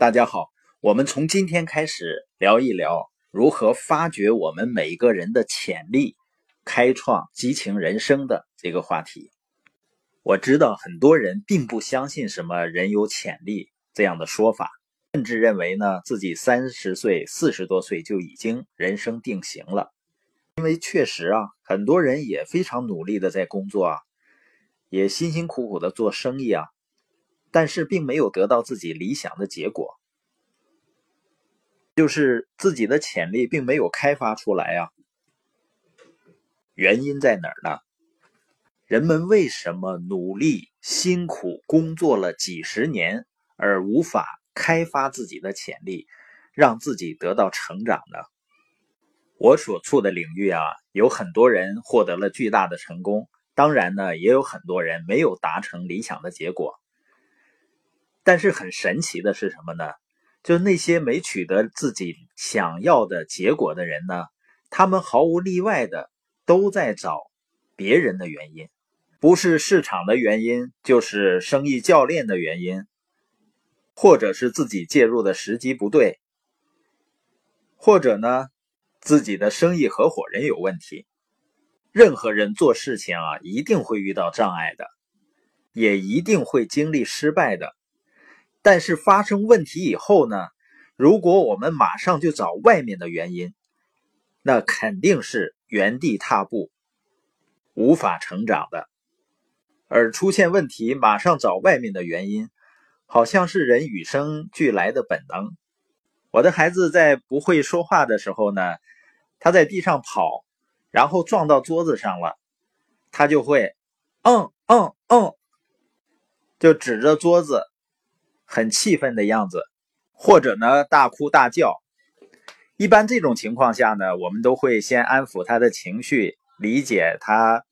大家好，我们从今天开始聊一聊如何发掘我们每一个人的潜力，开创激情人生的这个话题。我知道很多人并不相信什么人有潜力这样的说法，甚至认为呢自己三十岁、四十多岁就已经人生定型了。因为确实啊，很多人也非常努力的在工作啊，也辛辛苦苦的做生意啊。但是并没有得到自己理想的结果，就是自己的潜力并没有开发出来啊。原因在哪儿呢？人们为什么努力辛苦工作了几十年，而无法开发自己的潜力，让自己得到成长呢？我所处的领域啊，有很多人获得了巨大的成功，当然呢，也有很多人没有达成理想的结果。但是很神奇的是什么呢？就那些没取得自己想要的结果的人呢，他们毫无例外的都在找别人的原因，不是市场的原因，就是生意教练的原因，或者是自己介入的时机不对，或者呢，自己的生意合伙人有问题。任何人做事情啊，一定会遇到障碍的，也一定会经历失败的。但是发生问题以后呢？如果我们马上就找外面的原因，那肯定是原地踏步，无法成长的。而出现问题马上找外面的原因，好像是人与生俱来的本能。我的孩子在不会说话的时候呢，他在地上跑，然后撞到桌子上了，他就会，嗯嗯嗯，就指着桌子。很气愤的样子，或者呢大哭大叫。一般这种情况下呢，我们都会先安抚他的情绪，理解他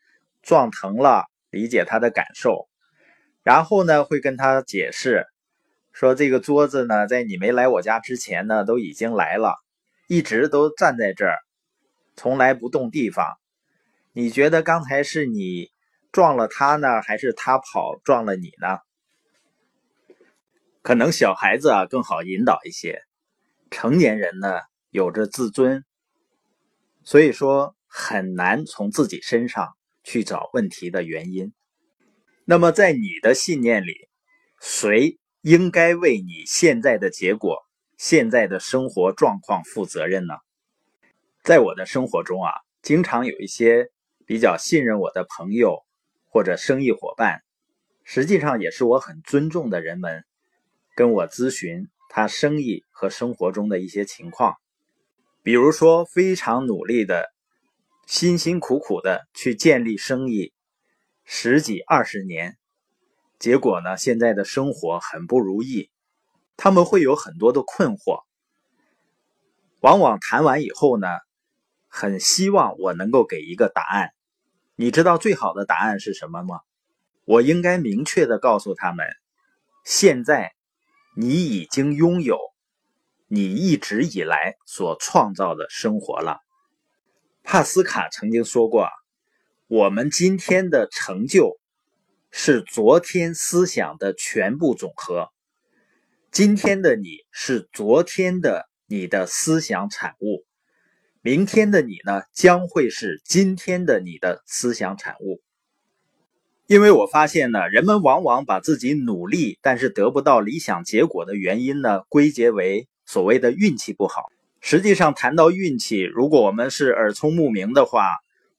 撞疼了，理解他的感受，然后呢会跟他解释，说这个桌子呢，在你没来我家之前呢，都已经来了，一直都站在这儿，从来不动地方。你觉得刚才是你撞了他呢，还是他跑撞了你呢？可能小孩子啊更好引导一些，成年人呢有着自尊，所以说很难从自己身上去找问题的原因。那么在你的信念里，谁应该为你现在的结果、现在的生活状况负责任呢？在我的生活中啊，经常有一些比较信任我的朋友或者生意伙伴，实际上也是我很尊重的人们。跟我咨询他生意和生活中的一些情况，比如说非常努力的、辛辛苦苦的去建立生意十几二十年，结果呢，现在的生活很不如意，他们会有很多的困惑。往往谈完以后呢，很希望我能够给一个答案。你知道最好的答案是什么吗？我应该明确的告诉他们，现在。你已经拥有你一直以来所创造的生活了。帕斯卡曾经说过：“我们今天的成就是昨天思想的全部总和。今天的你是昨天的你的思想产物，明天的你呢，将会是今天的你的思想产物。”因为我发现呢，人们往往把自己努力但是得不到理想结果的原因呢，归结为所谓的运气不好。实际上，谈到运气，如果我们是耳聪目明的话，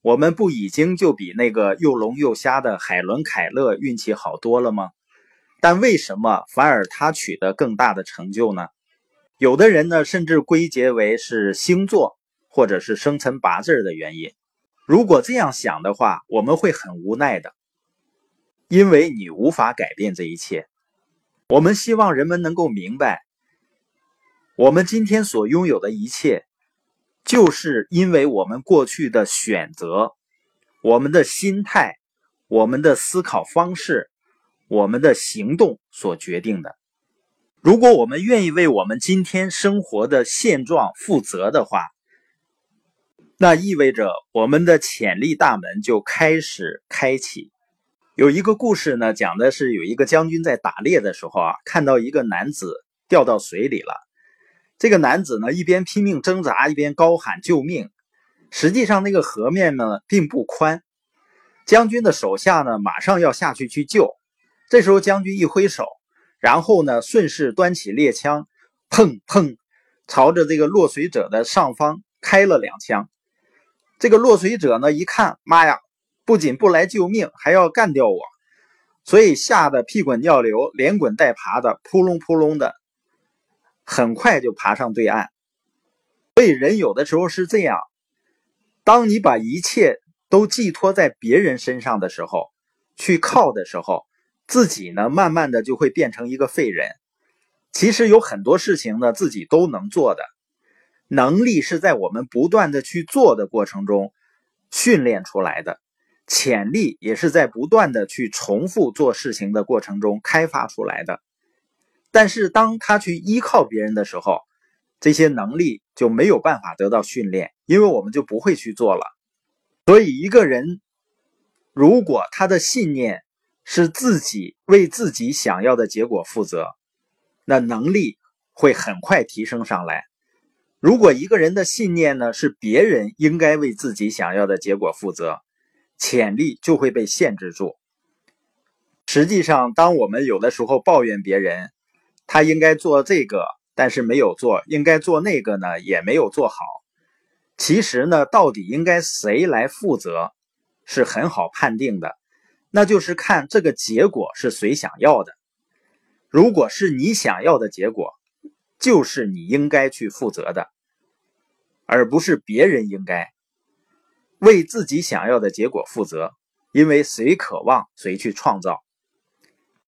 我们不已经就比那个又聋又瞎的海伦·凯勒运气好多了吗？但为什么反而他取得更大的成就呢？有的人呢，甚至归结为是星座或者是生辰八字的原因。如果这样想的话，我们会很无奈的。因为你无法改变这一切，我们希望人们能够明白，我们今天所拥有的一切，就是因为我们过去的选择、我们的心态、我们的思考方式、我们的行动所决定的。如果我们愿意为我们今天生活的现状负责的话，那意味着我们的潜力大门就开始开启。有一个故事呢，讲的是有一个将军在打猎的时候啊，看到一个男子掉到水里了。这个男子呢，一边拼命挣扎，一边高喊救命。实际上，那个河面呢并不宽。将军的手下呢，马上要下去去救。这时候，将军一挥手，然后呢，顺势端起猎枪，砰砰，朝着这个落水者的上方开了两枪。这个落水者呢，一看，妈呀，不仅不来救命，还要干掉我，所以吓得屁滚尿流，连滚带爬的，扑隆扑隆的，很快就爬上对岸。所以，人有的时候是这样，当你把一切。都寄托在别人身上的时候，去靠的时候，自己呢，慢慢的就会变成一个废人。其实有很多事情呢，自己都能做的，能力是在我们不断的去做的过程中训练出来的，潜力也是在不断的去重复做事情的过程中开发出来的。但是当他去依靠别人的时候，这些能力就没有办法得到训练，因为我们就不会去做了。所以，一个人如果他的信念是自己为自己想要的结果负责，那能力会很快提升上来。如果一个人的信念呢是别人应该为自己想要的结果负责，潜力就会被限制住。实际上，当我们有的时候抱怨别人，他应该做这个，但是没有做；应该做那个呢，也没有做好。其实呢，到底应该谁来负责，是很好判定的，那就是看这个结果是谁想要的。如果是你想要的结果，就是你应该去负责的，而不是别人应该为自己想要的结果负责。因为谁渴望，谁去创造。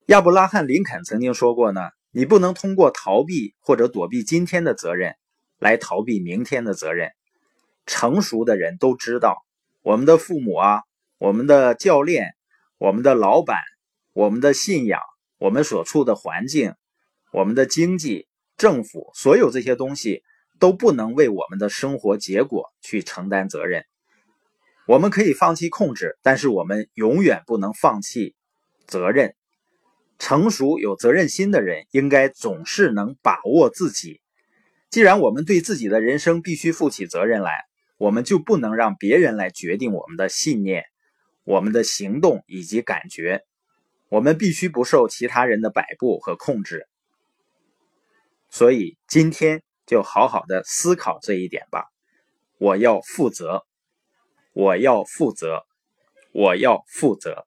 亚伯拉罕·林肯曾经说过呢：“你不能通过逃避或者躲避今天的责任，来逃避明天的责任。”成熟的人都知道，我们的父母啊，我们的教练，我们的老板，我们的信仰，我们所处的环境，我们的经济、政府，所有这些东西都不能为我们的生活结果去承担责任。我们可以放弃控制，但是我们永远不能放弃责任。成熟有责任心的人，应该总是能把握自己。既然我们对自己的人生必须负起责任来。我们就不能让别人来决定我们的信念、我们的行动以及感觉。我们必须不受其他人的摆布和控制。所以今天就好好的思考这一点吧。我要负责，我要负责，我要负责。